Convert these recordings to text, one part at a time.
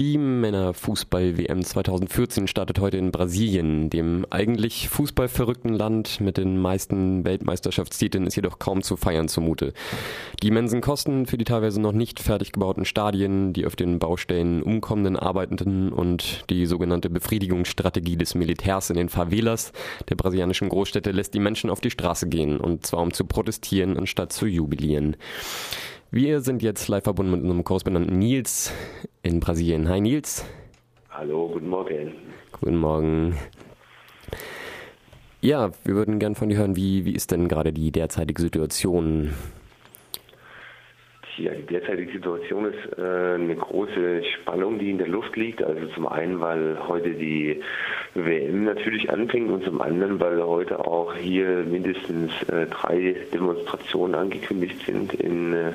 Die Männerfußball-WM 2014 startet heute in Brasilien. Dem eigentlich fußballverrückten Land mit den meisten Weltmeisterschaftstiteln ist jedoch kaum zu feiern zumute. Die immensen Kosten für die teilweise noch nicht fertig gebauten Stadien, die auf den Baustellen umkommenden Arbeitenden und die sogenannte Befriedigungsstrategie des Militärs in den Favelas der brasilianischen Großstädte lässt die Menschen auf die Straße gehen, und zwar um zu protestieren anstatt zu jubilieren. Wir sind jetzt live verbunden mit unserem Korrespondenten Nils in Brasilien. Hi Nils. Hallo, guten Morgen. Guten Morgen. Ja, wir würden gern von dir hören, wie, wie ist denn gerade die derzeitige Situation? Ja, die derzeitige Situation ist äh, eine große Spannung, die in der Luft liegt. Also zum einen, weil heute die WM natürlich anfängt und zum anderen, weil heute auch hier mindestens äh, drei Demonstrationen angekündigt sind in, äh,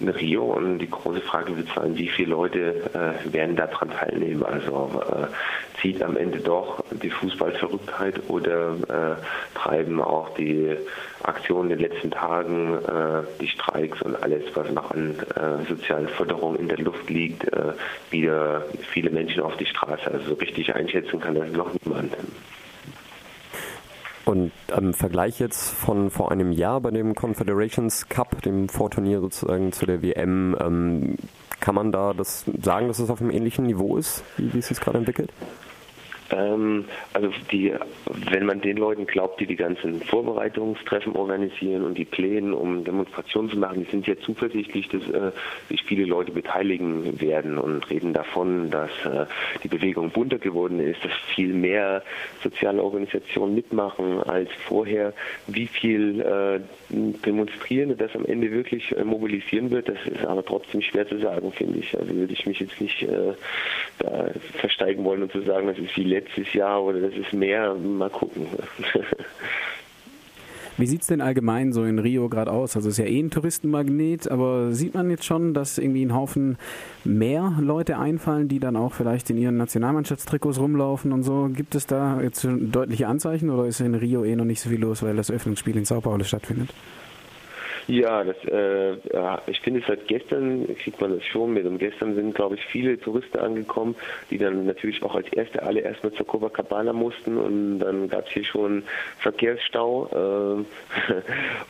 in, Rio. Und die große Frage wird sein, wie viele Leute äh, werden daran teilnehmen. Also äh, zieht am Ende doch die Fußballverrücktheit oder äh, treiben auch die Aktionen in den letzten Tagen, äh, die Streiks und alles, was noch an äh, sozialen Förderung in der Luft liegt, äh, wieder viele Menschen auf die Straße. Also so richtig einschätzen kann das noch niemand. Und im Vergleich jetzt von vor einem Jahr bei dem Confederations Cup, dem Vorturnier sozusagen zu der WM, ähm, kann man da das sagen, dass es auf einem ähnlichen Niveau ist, wie, wie es sich gerade entwickelt? Ähm, also die, wenn man den Leuten glaubt, die die ganzen Vorbereitungstreffen organisieren und die Pläne, um Demonstrationen zu machen, die sind ja zuversichtlich, dass äh, sich viele Leute beteiligen werden und reden davon, dass äh, die Bewegung bunter geworden ist, dass viel mehr soziale Organisationen mitmachen als vorher. Wie viel äh, Demonstrierende das am Ende wirklich äh, mobilisieren wird, das ist aber trotzdem schwer zu sagen, finde ich. Also würde ich mich jetzt nicht äh, da versteigen wollen und zu sagen, das ist wie letztes Jahr oder das ist mehr. Mal gucken. Wie sieht es denn allgemein so in Rio gerade aus? Also es ist ja eh ein Touristenmagnet, aber sieht man jetzt schon, dass irgendwie ein Haufen mehr Leute einfallen, die dann auch vielleicht in ihren Nationalmannschaftstrikots rumlaufen und so? Gibt es da jetzt deutliche Anzeichen oder ist in Rio eh noch nicht so viel los, weil das Öffnungsspiel in Sao Paulo stattfindet? Ja, das, äh, ja, ich finde, seit gestern kriegt man das schon mit. Und gestern sind, glaube ich, viele Touristen angekommen, die dann natürlich auch als erste alle erstmal zur Copacabana mussten. Und dann gab es hier schon Verkehrsstau.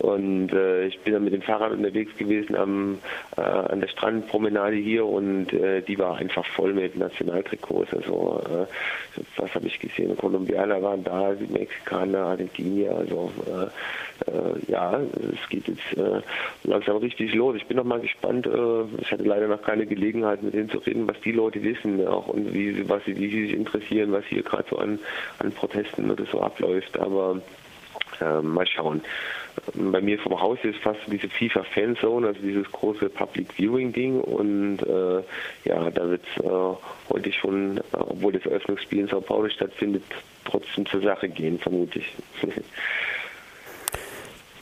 Äh, und äh, ich bin dann mit dem Fahrrad unterwegs gewesen am, äh, an der Strandpromenade hier und äh, die war einfach voll mit Nationaltrikots. Also, äh, was habe ich gesehen? Kolumbianer waren da, Mexikaner, Argentinier. Also, äh, ja, es geht jetzt äh, langsam richtig los. Ich bin noch mal gespannt. Äh, ich hatte leider noch keine Gelegenheit, mit denen zu reden, was die Leute wissen auch und wie, was sie, wie sie sich interessieren, was hier gerade so an, an Protesten oder so abläuft. Aber äh, mal schauen. Bei mir vom Haus ist fast diese FIFA Fanzone, also dieses große Public Viewing Ding und äh, ja, da wird es äh, heute schon, obwohl das Eröffnungsspiel in Sao Paulo stattfindet, trotzdem zur Sache gehen, vermute ich.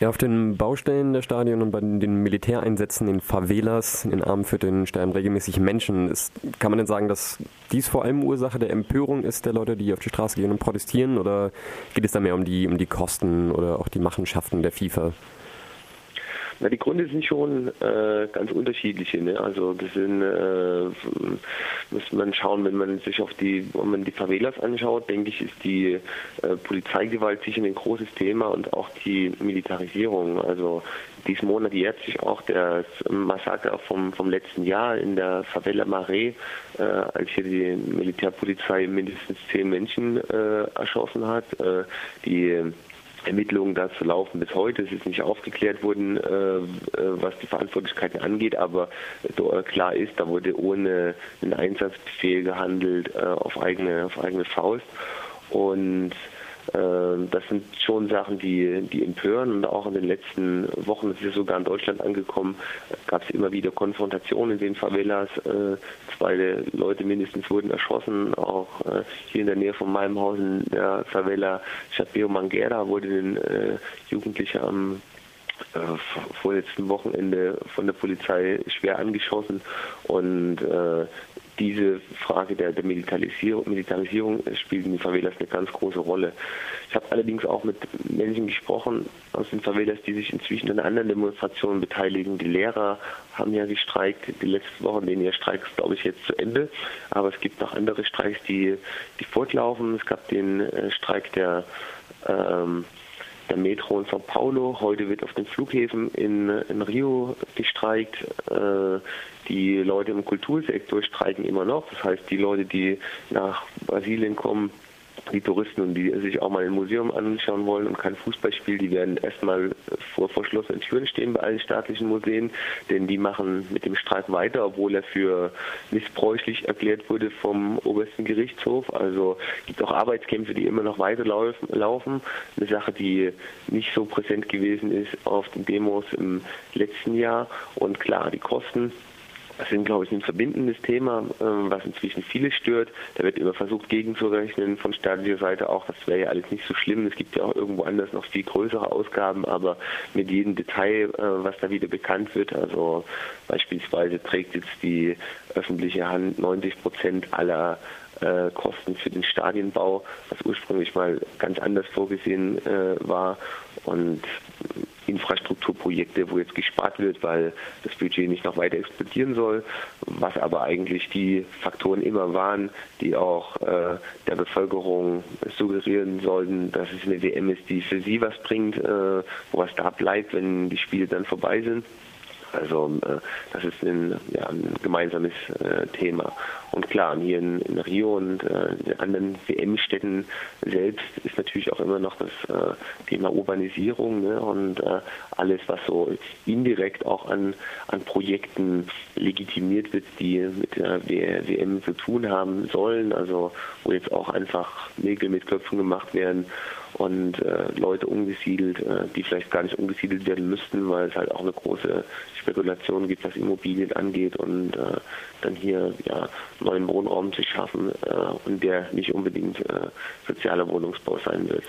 Ja, auf den Baustellen der Stadien und bei den Militäreinsätzen in Favelas, in den Armenvierteln sterben regelmäßig Menschen. Ist, kann man denn sagen, dass dies vor allem Ursache der Empörung ist der Leute, die auf die Straße gehen und protestieren? Oder geht es da mehr um die, um die Kosten oder auch die Machenschaften der FIFA? Na, die Gründe sind schon äh, ganz unterschiedliche. Ne? Also das sind, äh, muss man schauen, wenn man sich auf die, wenn man die Favelas anschaut, denke ich, ist die äh, Polizeigewalt sicher ein großes Thema und auch die Militarisierung. Also diesen Monat jährt sich auch das Massaker vom, vom letzten Jahr in der Favela Mare, äh, als hier die Militärpolizei mindestens zehn Menschen äh, erschossen hat. Äh, die Ermittlungen dazu laufen bis heute. Es ist nicht aufgeklärt worden, äh, äh was die Verantwortlichkeiten angeht, aber äh, klar ist, da wurde ohne einen Einsatzbefehl gehandelt äh, auf eigene auf eigene Faust und das sind schon Sachen, die, die empören. Und auch in den letzten Wochen, das ist sogar in Deutschland angekommen, gab es immer wieder Konfrontationen in den Favelas. Äh, zwei Leute mindestens wurden erschossen, auch äh, hier in der Nähe von meinem Haus in der Favela Chapeo Manguera wurde ein äh, Jugendlicher am vorletzten Wochenende von der Polizei schwer angeschossen. Und diese Frage der, der Militarisierung, Militarisierung spielt in den Favelas eine ganz große Rolle. Ich habe allerdings auch mit Menschen gesprochen aus den Favelas, die sich inzwischen an anderen Demonstrationen beteiligen. Die Lehrer haben ja gestreikt die letzten Wochen, denen ihr Streik ist, glaube ich, jetzt zu Ende. Aber es gibt noch andere Streiks, die, die fortlaufen. Es gab den äh, Streik der ähm, der Metro in Sao Paulo. Heute wird auf den Flughäfen in, in Rio gestreikt. Äh, die Leute im Kultursektor streiken immer noch. Das heißt, die Leute, die nach Brasilien kommen, die Touristen und die sich auch mal ein Museum anschauen wollen und kein Fußballspiel, die werden erstmal vor verschlossenen Türen stehen bei allen staatlichen Museen, denn die machen mit dem Streik weiter, obwohl er für missbräuchlich erklärt wurde vom obersten Gerichtshof. Also gibt auch Arbeitskämpfe, die immer noch weiterlaufen. Eine Sache, die nicht so präsent gewesen ist auf den Demos im letzten Jahr. Und klar, die Kosten das ist, glaube ich, ein verbindendes Thema, ähm, was inzwischen viele stört. Da wird immer versucht, gegenzurechnen von staatlicher Seite auch. Das wäre ja alles nicht so schlimm. Es gibt ja auch irgendwo anders noch viel größere Ausgaben, aber mit jedem Detail, äh, was da wieder bekannt wird, also beispielsweise trägt jetzt die öffentliche Hand 90 Prozent aller äh, Kosten für den Stadienbau, was ursprünglich mal ganz anders vorgesehen äh, war. Und Infrastrukturprojekte, wo jetzt gespart wird, weil das Budget nicht noch weiter explodieren soll, was aber eigentlich die Faktoren immer waren, die auch äh, der Bevölkerung suggerieren sollten, dass es eine WM ist, die für sie was bringt, äh, wo was da bleibt, wenn die Spiele dann vorbei sind. Also äh, das ist ein, ja, ein gemeinsames äh, Thema. Und klar, hier in, in Rio und äh, in anderen WM-Städten selbst ist natürlich auch immer noch das äh, Thema Urbanisierung ne? und äh, alles, was so indirekt auch an, an Projekten legitimiert wird, die mit der WM zu tun haben sollen. Also wo jetzt auch einfach Nägel mit Köpfen gemacht werden und äh, Leute umgesiedelt, äh, die vielleicht gar nicht umgesiedelt werden müssten, weil es halt auch eine große Spekulation gibt, was Immobilien angeht und äh, dann hier ja neuen Wohnraum zu schaffen äh, und der nicht unbedingt äh, sozialer Wohnungsbau sein wird.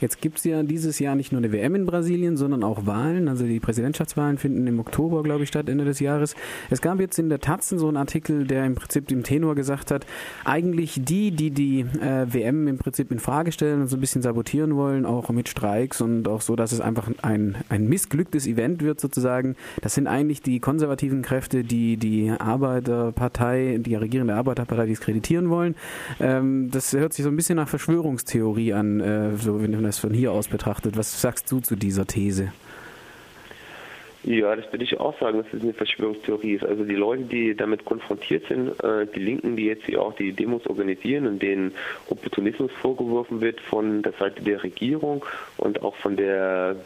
Jetzt gibt es ja dieses Jahr nicht nur eine WM in Brasilien, sondern auch Wahlen. Also die Präsidentschaftswahlen finden im Oktober, glaube ich, statt, Ende des Jahres. Es gab jetzt in der Taz so einen Artikel, der im Prinzip dem Tenor gesagt hat, eigentlich die, die die äh, WM im Prinzip in Frage stellen und so ein bisschen sabotieren wollen, auch mit Streiks und auch so, dass es einfach ein, ein missglücktes Event wird sozusagen, das sind eigentlich die konservativen Kräfte, die die Arbeiterpartei, die regierende Arbeiterpartei diskreditieren wollen. Ähm, das hört sich so ein bisschen nach Verschwörungstheorie an, äh, so wenn das von hier aus betrachtet. Was sagst du zu dieser These? Ja, das würde ich auch sagen, dass es eine Verschwörungstheorie ist. Also die Leute, die damit konfrontiert sind, äh, die Linken, die jetzt hier auch die Demos organisieren und denen Opportunismus vorgeworfen wird von der Seite der Regierung und auch von der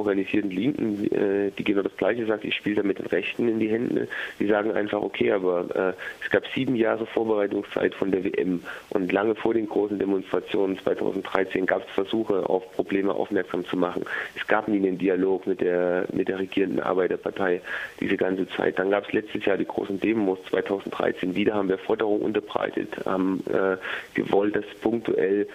organisierten Linken, äh, die genau das Gleiche sagt, ich spiele da mit den Rechten in die Hände. Die sagen einfach, okay, aber äh, es gab sieben Jahre Vorbereitungszeit von der WM und lange vor den großen Demonstrationen 2013 gab es Versuche, auf Probleme aufmerksam zu machen. Es gab nie einen Dialog mit der, mit der regierenden Arbeiterpartei diese ganze Zeit. Dann gab es letztes Jahr die großen Demos 2013. Wieder haben wir Forderungen unterbreitet, haben äh, gewollt, dass punktuell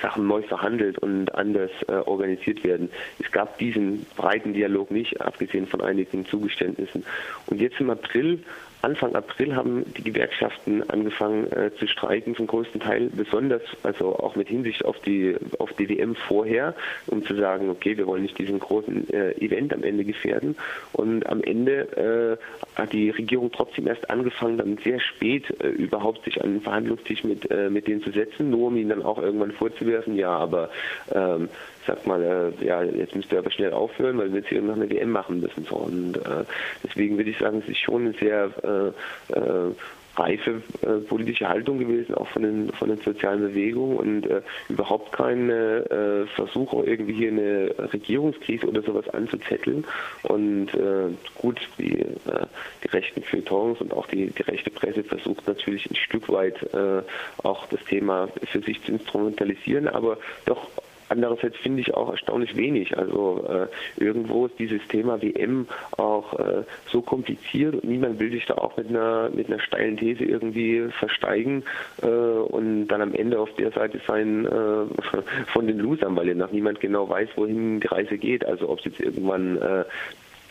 Sachen neu verhandelt und anders äh, organisiert werden. Es gab diesen breiten Dialog nicht, abgesehen von einigen Zugeständnissen. Und jetzt im April Anfang April haben die Gewerkschaften angefangen äh, zu streiken, zum größten Teil, besonders also auch mit Hinsicht auf die auf die WM vorher, um zu sagen, okay, wir wollen nicht diesen großen äh, Event am Ende gefährden. Und am Ende äh, hat die Regierung trotzdem erst angefangen, dann sehr spät äh, überhaupt sich an den Verhandlungstisch mit äh, mit denen zu setzen, nur um ihnen dann auch irgendwann vorzuwerfen, ja, aber ähm, sagt mal, äh, ja, jetzt müsst ihr aber schnell aufhören, weil wir jetzt hier noch eine WM machen müssen. So. Und äh, deswegen würde ich sagen, es ist schon eine sehr äh, äh, reife äh, politische Haltung gewesen, auch von den, von den sozialen Bewegungen und überhaupt keine äh, Versuche, irgendwie hier eine Regierungskrise oder sowas anzuzetteln. Und gut, die, die rechten Feuilletons und auch die, die rechte Presse versucht natürlich ein Stück weit auch das Thema für sich zu instrumentalisieren, aber doch Andererseits finde ich auch erstaunlich wenig. Also äh, irgendwo ist dieses Thema WM auch äh, so kompliziert und niemand will sich da auch mit einer mit einer steilen These irgendwie versteigen äh, und dann am Ende auf der Seite sein äh, von den Losern, weil ja noch niemand genau weiß, wohin die Reise geht. Also ob es jetzt irgendwann äh,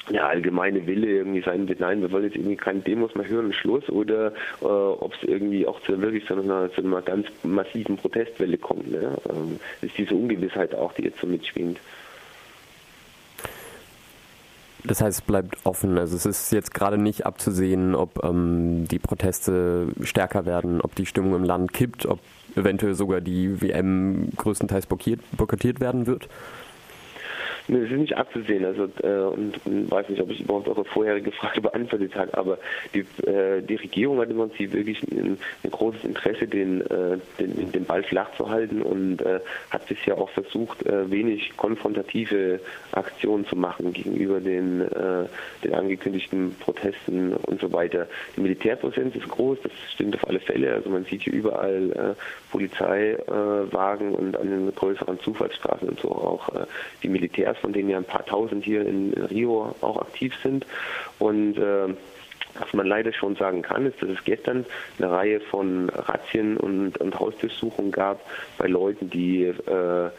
der allgemeine Wille irgendwie sein wird, nein, wir wollen jetzt irgendwie keine Demos mehr hören, Schluss, oder äh, ob es irgendwie auch zu wirklich zu einer, zu einer ganz massiven Protestwelle kommt. Ne? Ähm, ist diese Ungewissheit auch, die jetzt so mitschwingt. Das heißt, es bleibt offen. Also es ist jetzt gerade nicht abzusehen, ob ähm, die Proteste stärker werden, ob die Stimmung im Land kippt, ob eventuell sogar die WM größtenteils boykottiert werden wird. Das ist nicht abzusehen. Also äh, und, weiß nicht, ob ich überhaupt eure vorherige Frage beantwortet habe, aber die, äh, die Regierung hat im Prinzip wirklich ein, ein großes Interesse, den, äh, den, den Ball flach zu halten und äh, hat bisher auch versucht, äh, wenig konfrontative Aktionen zu machen gegenüber den, äh, den angekündigten Protesten und so weiter. Die Militärpräsenz ist groß, das stimmt auf alle Fälle. Also man sieht hier überall Polizeiwagen und an den größeren Zufallsstraßen und so auch die Militär von denen ja ein paar tausend hier in Rio auch aktiv sind. Und äh, was man leider schon sagen kann, ist, dass es gestern eine Reihe von Razzien und, und Hausdurchsuchungen gab bei Leuten, die äh,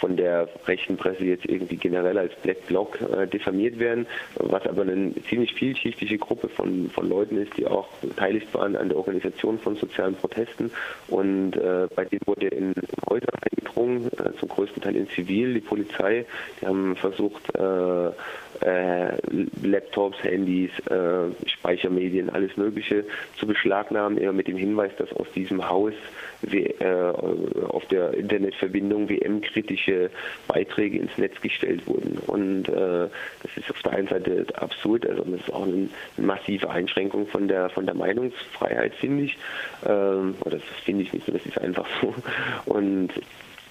von der rechten Presse jetzt irgendwie generell als Black Bloc äh, diffamiert werden, was aber eine ziemlich vielschichtige Gruppe von, von Leuten ist, die auch beteiligt waren an der Organisation von sozialen Protesten. Und äh, bei denen wurde in Häuser eingedrungen, äh, zum größten Teil in Zivil, die Polizei. Die haben versucht, äh, äh, Laptops, Handys, äh, Speichermedien, alles Mögliche zu beschlagnahmen, eher mit dem Hinweis, dass aus diesem Haus äh, auf der Internetverbindung WM-kritische Beiträge ins Netz gestellt wurden. Und äh, das ist auf der einen Seite absurd, also das ist auch eine, eine massive Einschränkung von der von der Meinungsfreiheit, finde ich. Ähm, oder das finde ich nicht, das ist einfach so. Und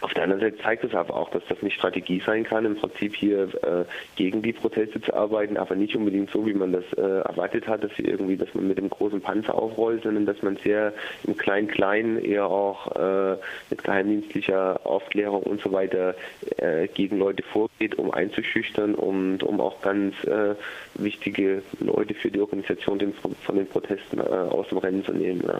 auf der anderen Seite zeigt es aber auch, dass das eine Strategie sein kann, im Prinzip hier äh, gegen die Proteste zu arbeiten, aber nicht unbedingt so, wie man das äh, erwartet hat, dass irgendwie, dass man mit dem großen Panzer aufrollt, sondern dass man sehr im Klein-Klein eher auch äh, mit geheimdienstlicher Aufklärung und so weiter äh, gegen Leute vorgeht, um einzuschüchtern und um auch ganz äh, wichtige Leute für die Organisation den, von den Protesten äh, aus dem Rennen zu nehmen. Ja.